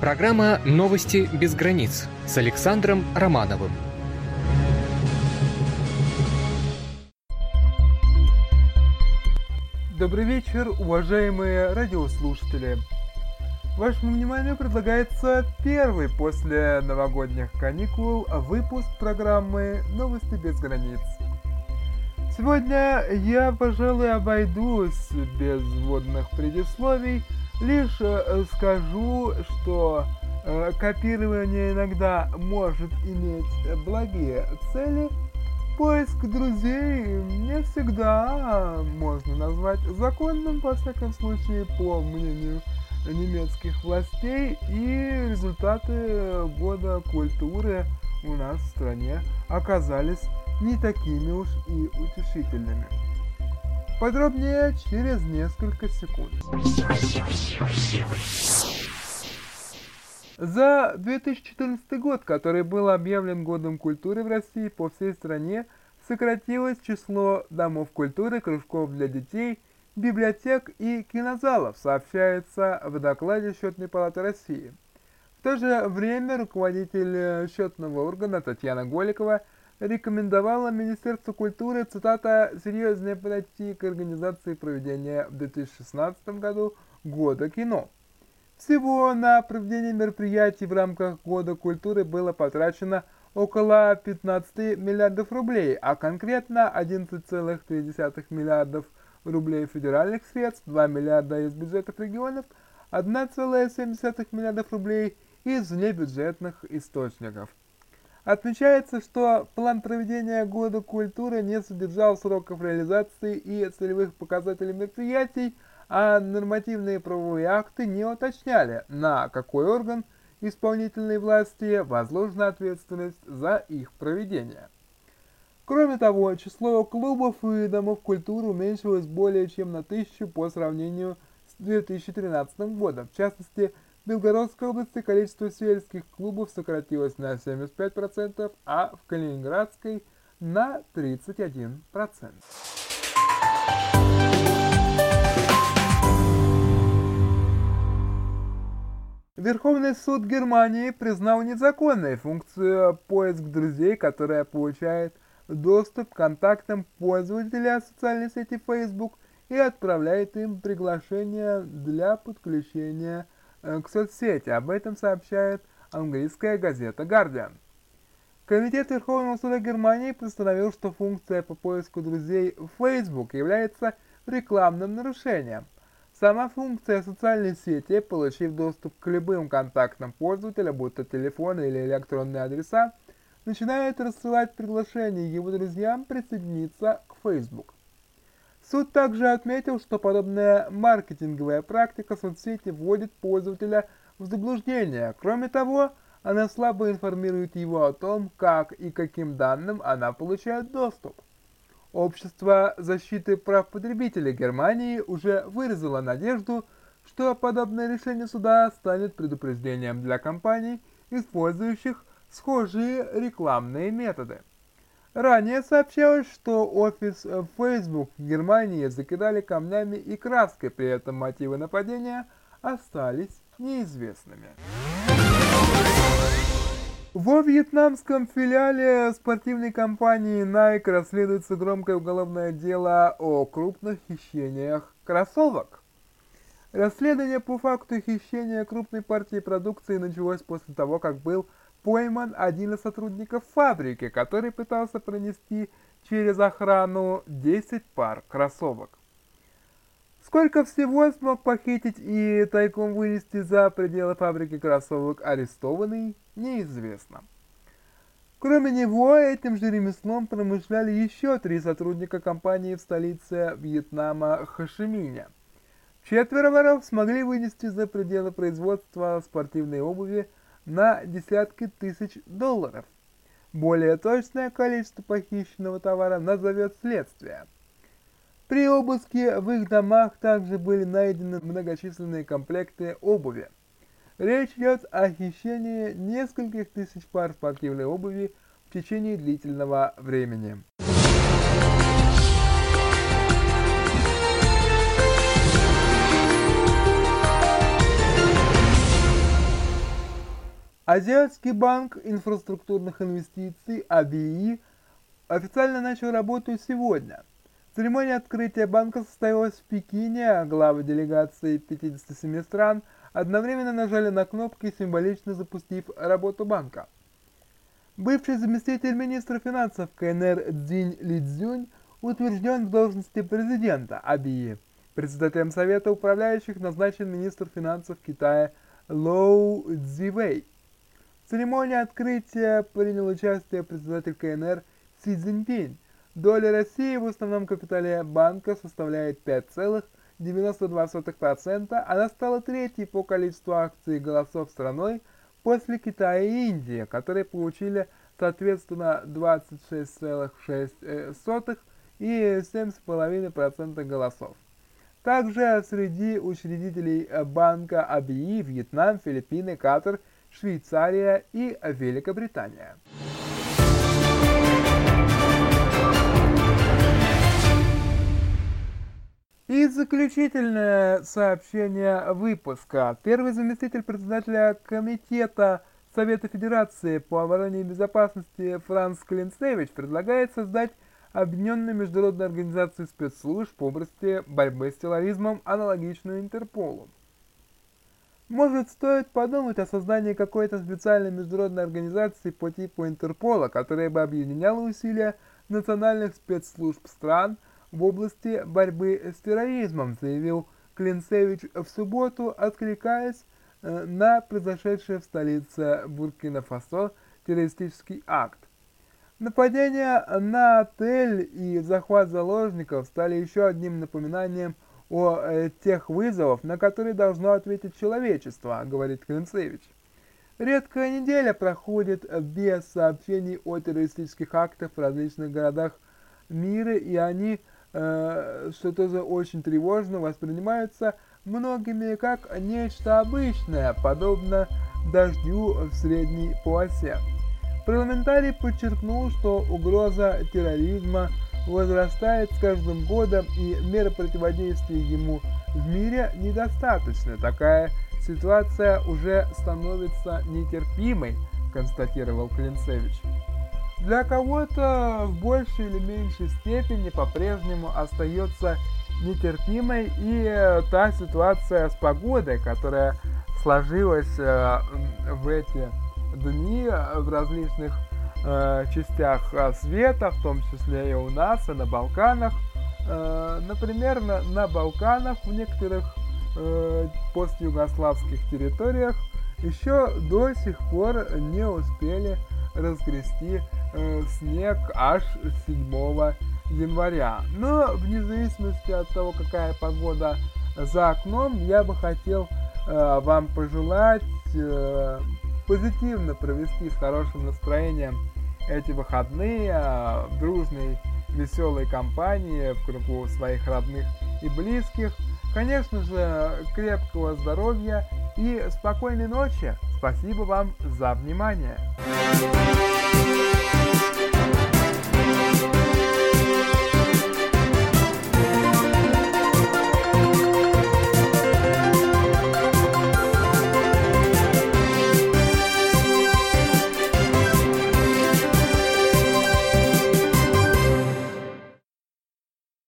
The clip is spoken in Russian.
Программа «Новости без границ» с Александром Романовым. Добрый вечер, уважаемые радиослушатели. Вашему вниманию предлагается первый после новогодних каникул выпуск программы «Новости без границ». Сегодня я, пожалуй, обойдусь без вводных предисловий, лишь э, скажу, что э, копирование иногда может иметь благие цели, поиск друзей не всегда можно назвать законным, во всяком случае, по мнению немецких властей, и результаты года культуры у нас в стране оказались не такими уж и утешительными. Подробнее через несколько секунд. За 2014 год, который был объявлен годом культуры в России, по всей стране сократилось число домов культуры, кружков для детей, библиотек и кинозалов, сообщается в докладе Счетной палаты России. В то же время руководитель счетного органа Татьяна Голикова – рекомендовала Министерству культуры, цитата, «серьезнее подойти к организации проведения в 2016 году Года кино». Всего на проведение мероприятий в рамках Года культуры было потрачено около 15 миллиардов рублей, а конкретно 11,3 миллиардов рублей федеральных средств, 2 миллиарда из бюджетов регионов, 1,7 миллиардов рублей из внебюджетных источников. Отмечается, что план проведения Года культуры не содержал сроков реализации и целевых показателей мероприятий, а нормативные правовые акты не уточняли, на какой орган исполнительной власти возложена ответственность за их проведение. Кроме того, число клубов и домов культуры уменьшилось более чем на тысячу по сравнению с 2013 годом. В частности, Белгородской области количество сельских клубов сократилось на 75%, а в Калининградской на 31%. Верховный суд Германии признал незаконной функцию поиск друзей, которая получает доступ к контактам пользователя социальной сети Facebook и отправляет им приглашения для подключения к соцсети. Об этом сообщает английская газета Guardian. Комитет Верховного суда Германии постановил, что функция по поиску друзей в Facebook является рекламным нарушением. Сама функция социальной сети, получив доступ к любым контактам пользователя, будь то телефоны или электронные адреса, начинает рассылать приглашения его друзьям присоединиться к Facebook. Суд также отметил, что подобная маркетинговая практика соцсети вводит пользователя в заблуждение. Кроме того, она слабо информирует его о том, как и каким данным она получает доступ. Общество защиты прав потребителей Германии уже выразило надежду, что подобное решение суда станет предупреждением для компаний, использующих схожие рекламные методы. Ранее сообщалось, что офис Facebook в Германии закидали камнями и краской, при этом мотивы нападения остались неизвестными. Во вьетнамском филиале спортивной компании Nike расследуется громкое уголовное дело о крупных хищениях кроссовок. Расследование по факту хищения крупной партии продукции началось после того, как был пойман один из сотрудников фабрики, который пытался пронести через охрану 10 пар кроссовок. Сколько всего смог похитить и тайком вынести за пределы фабрики кроссовок арестованный, неизвестно. Кроме него, этим же ремеслом промышляли еще три сотрудника компании в столице Вьетнама Хашиминя. Четверо воров смогли вынести за пределы производства спортивной обуви на десятки тысяч долларов. Более точное количество похищенного товара назовет следствие. При обыске в их домах также были найдены многочисленные комплекты обуви. Речь идет о хищении нескольких тысяч пар спортивной обуви в течение длительного времени. Азиатский банк инфраструктурных инвестиций АБИ официально начал работу сегодня. Церемония открытия банка состоялась в Пекине, а главы делегации 57 стран одновременно нажали на кнопки, символично запустив работу банка. Бывший заместитель министра финансов КНР Цзинь Лидзюнь утвержден в должности президента АБИ. Председателем Совета управляющих назначен министр финансов Китая Лоу Цзивэй. В церемонии открытия принял участие председатель КНР Си Цзиньпинь. Доля России в основном капитале банка составляет 5,92%. Она стала третьей по количеству акций и голосов страной после Китая и Индии, которые получили соответственно 26,6% и 7,5% голосов. Также среди учредителей банка АБИ Вьетнам, Филиппины, Катар – Швейцария и Великобритания. И заключительное сообщение выпуска. Первый заместитель председателя Комитета Совета Федерации по обороне и безопасности Франц Клинцевич предлагает создать Объединенную международную организацию спецслужб в области борьбы с терроризмом, аналогичную Интерполу. Может, стоит подумать о создании какой-то специальной международной организации по типу Интерпола, которая бы объединяла усилия национальных спецслужб стран в области борьбы с терроризмом, заявил Клинцевич в субботу, откликаясь э, на произошедший в столице Буркина-Фасо террористический акт. Нападение на отель и захват заложников стали еще одним напоминанием о э, тех вызовов, на которые должно ответить человечество, говорит Клинцевич. Редкая неделя проходит без сообщений о террористических актах в различных городах мира, и они, э, что тоже очень тревожно, воспринимаются многими как нечто обычное, подобно дождю в средней полосе. Парламентарий подчеркнул, что угроза терроризма – возрастает с каждым годом, и меры противодействия ему в мире недостаточны. Такая ситуация уже становится нетерпимой, констатировал Клинцевич. Для кого-то в большей или меньшей степени по-прежнему остается нетерпимой и та ситуация с погодой, которая сложилась э, в эти дни в различных э, частях света, в том числе и у нас, и на Балканах. Э, например, на, на Балканах, в некоторых э, постюгославских территориях еще до сих пор не успели разгрести э, снег аж 7 января. Но вне зависимости от того, какая погода за окном, я бы хотел э, вам пожелать э, позитивно провести с хорошим настроением эти выходные а, в дружной, веселой компании, в кругу своих родных и близких. Конечно же, крепкого здоровья и спокойной ночи. Спасибо вам за внимание.